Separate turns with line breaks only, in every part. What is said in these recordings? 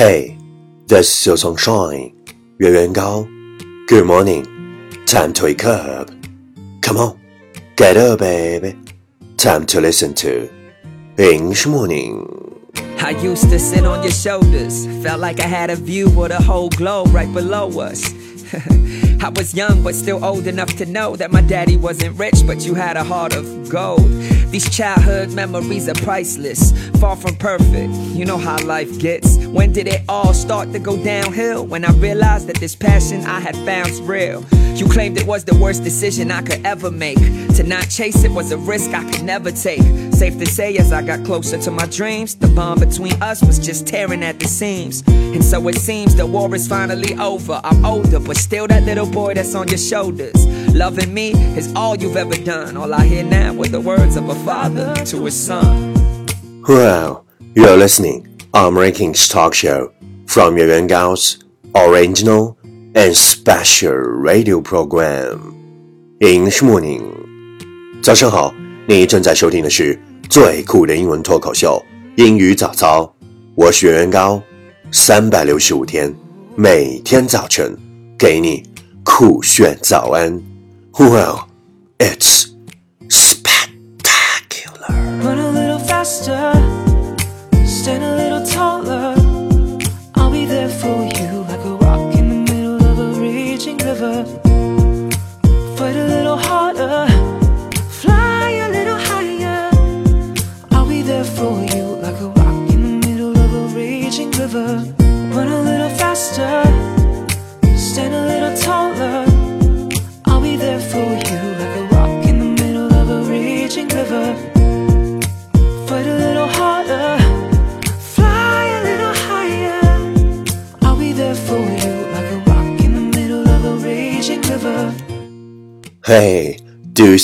Hey, this is Xiu Song Yuan Yuan Gao. Good morning. Time to wake up. Come on, get up, baby. Time to listen to English Morning.
I used to sit on your shoulders, felt like I had a view of the whole globe right below us. I was young but still old enough to know that my daddy wasn't rich, but you had a heart of gold. These childhood memories are priceless, far from perfect. You know how life gets. When did it all start to go downhill? When I realized that this passion I had found's real. You claimed it was the worst decision I could ever make. To not chase it was a risk I could never take. Safe to say, as I got closer to my dreams, the bond between us was just tearing at the seams. And so it seems the war is finally over. I'm older, but still that little boy that's on your shoulders. Loving me is all you've ever done. All I hear now are the words of a father to his son.
Well, you're listening on Rankings Talk Show from Yuan Yuan Gao's original and special radio program English Morning。早上好，你正在收听的是最酷的英文脱口秀英语早操，我是袁元高，三百六十五天，每天早晨给你酷炫早安。 Well, it's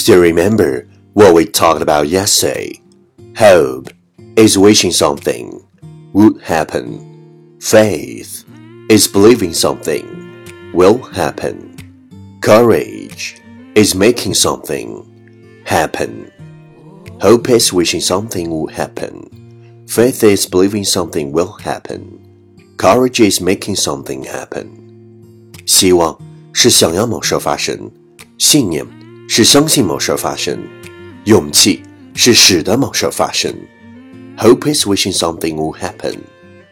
still remember what we talked about yesterday? Hope is wishing something would happen. Faith is believing something will happen. Courage is making something happen. Hope is wishing something will happen. Faith is believing something will happen. Courage is making something happen. 希望是想要某事发生，信念 是相信某事发生，勇气是使得某事发生。Hope is wishing something will happen.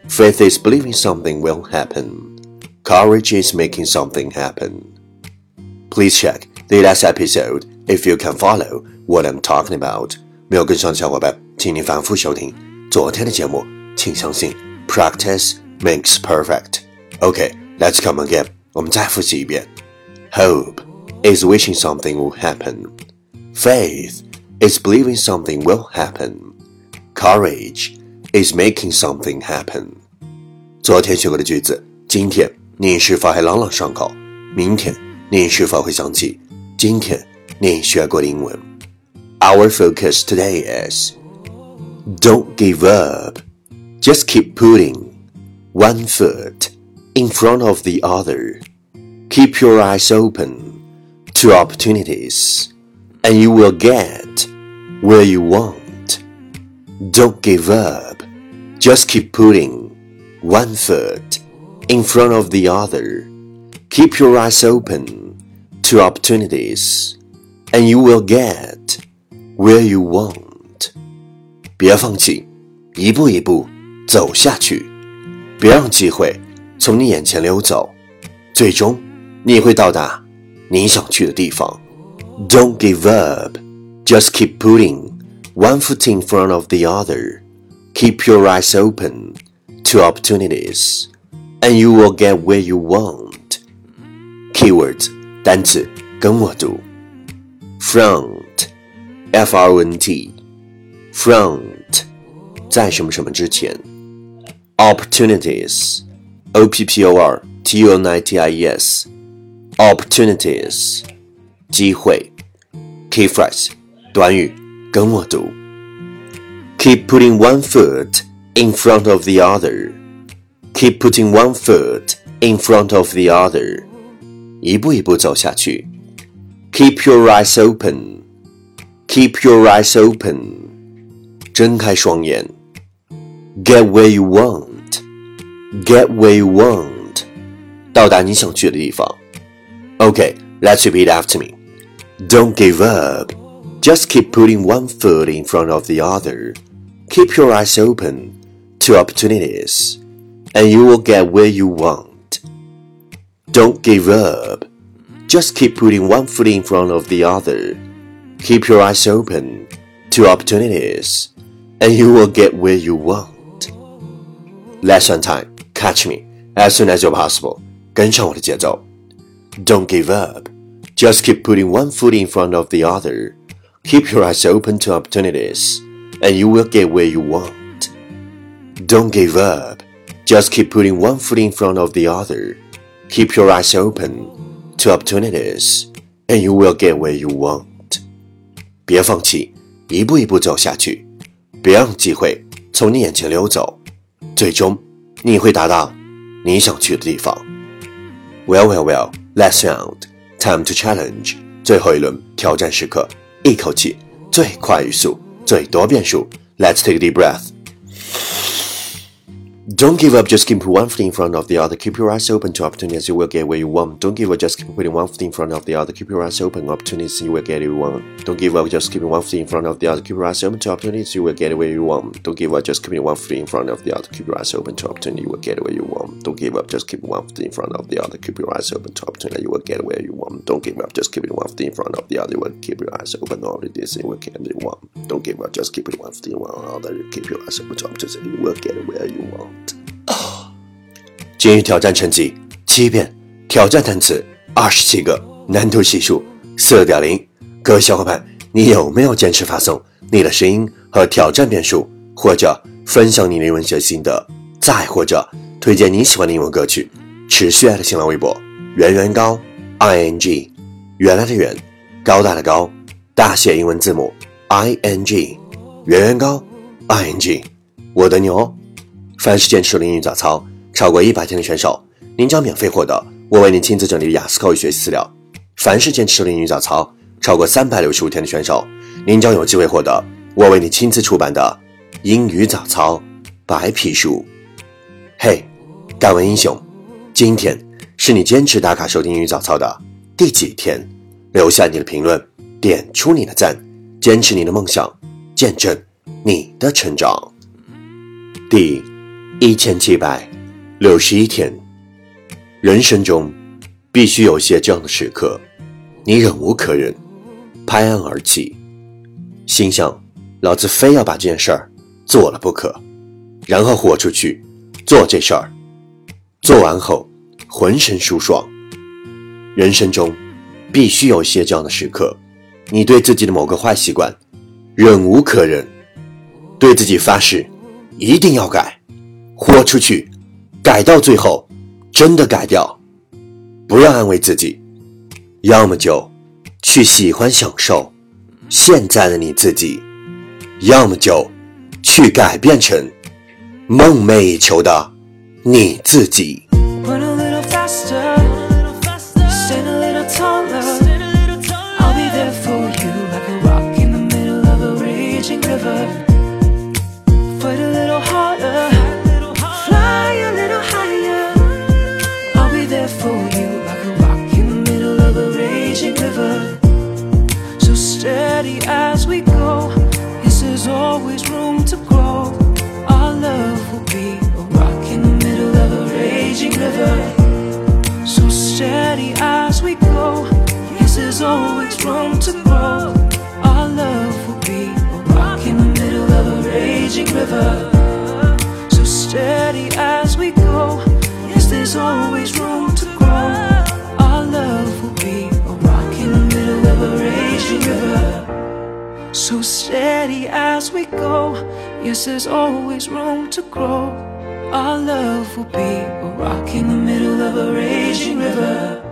Faith is believing something will happen. Courage is making something happen. Please check the last episode if you can follow what I'm talking about. 没有跟上的小伙伴，请你反复收听昨天的节目。请相信，practice makes perfect. Okay, let's come again. 我们再复习一遍。Hope is wishing something will happen. Faith is believing something will happen. Courage is making something happen. 昨天学过的句子，今天你是否还朗朗上口？明天你是否会想起今天你学过的英文？Our focus today is don't give up. Just keep putting one foot in front of the other. Keep your eyes open to opportunities, and you will get where you want. Don't give up. Just keep putting one foot in front of the other. Keep your eyes open to opportunities, and you will get where you want. 别放弃，一步一步走下去，别让机会从你眼前溜走，最终你会到达 你想去的地方。Don't give up. Just keep putting one foot in front of the other. Keep your eyes open to opportunities, and you will get where you want. Keywords 单词跟我读，front, f r o n t, front 在什么什么之前，opportunities, o p p o r t u n i t i e s, opportunities 机会，key phrase 短语 跟我读：Keep putting one foot in front of the other. Keep putting one foot in front of the other. 一步一步走下去。Keep your eyes open. Keep your eyes open. 睁开双眼。Get where you want. Get where you want. 到达你想去的地方。 Okay, let's repeat after me. Don't give up. Just keep putting one foot in front of the other. Keep your eyes open to opportunities, and you will get where you want. Don't give up. Just keep putting one foot in front of the other. Keep your eyes open to opportunities, and you will get where you want. Lesson time. Catch me as soon as you're possible. 跟上我的节奏。 Don't give up. Just keep putting one foot in front of the other. Keep your eyes open to opportunities, and you will get where you want. Don't give up. Just keep putting one foot in front of the other. Keep your eyes open to opportunities, and you will get where you want. 别放弃，一步一步走下去，别让机会从你眼前溜走，最终你会达到你想去的地方。Well, well, well. Let's sound. Time to challenge. 最后一轮挑战时刻。一口气，最快语速，最多变数。Let's take a deep breath. Don't give up, just keep one foot in front of the other. Keep your eyes open to opportunities, you will get where you want. Don't give up, just keep putting one foot in front of the other. Keep your eyes open, opportunities, you will get where you want. Don't give up, just keep one foot in front of the other. Keep your eyes open to opportunities, you will get where you want. Don't give up, just keep one foot in front of the other. Keep your eyes open to opportunity, you will get where you want. Don't give up, just keep one foot in front of the other. Keep your eyes open to opportunity, you will get where you want. Don't give up, just keep one foot in front of the other. You will keep your eyes open to opportunities, you will get where you want. Don't give up, just keep one foot in front of the other. Keep your eyes open to opportunities, you will get where you want. 今日挑战成绩七遍，挑战单词二十七个，难度系数四点零。各位小伙伴，你有没有坚持发送你的声音和挑战遍数，或者分享你的英文学心得，再或者推荐你喜欢的英文歌曲？持续爱的新浪微博圆圆高 i n g，原来的圆，高大的高，大写英文字母 i n g，圆圆高 i n g，我的牛，凡是坚持的英语早操。超过一百天的选手，您将免费获得我为您亲自整理的雅思口语学习资料。凡是坚持英语早操超过三百六十五天的选手，您将有机会获得我为你亲自出版的英语早操白皮书。嘿，敢问英雄，今天是你坚持打卡收听英语早操的第几天？留下你的评论，点出你的赞，坚持你的梦想，见证你的成长。第一千七百。六十一天，人生中必须有些这样的时刻，你忍无可忍，拍案而起，心想：老子非要把这件事儿做了不可，然后豁出去做这事儿，做完后浑身舒爽。人生中必须有些这样的时刻，你对自己的某个坏习惯忍无可忍，对自己发誓一定要改，豁出去。改到最后，真的改掉，不要安慰自己，要么就去喜欢享受现在的你自己，要么就去改变成梦寐以求的你自己。
one little faster. So steady as we go. Yes, there's always room to grow. Our love will be a rock in the middle of a raging river.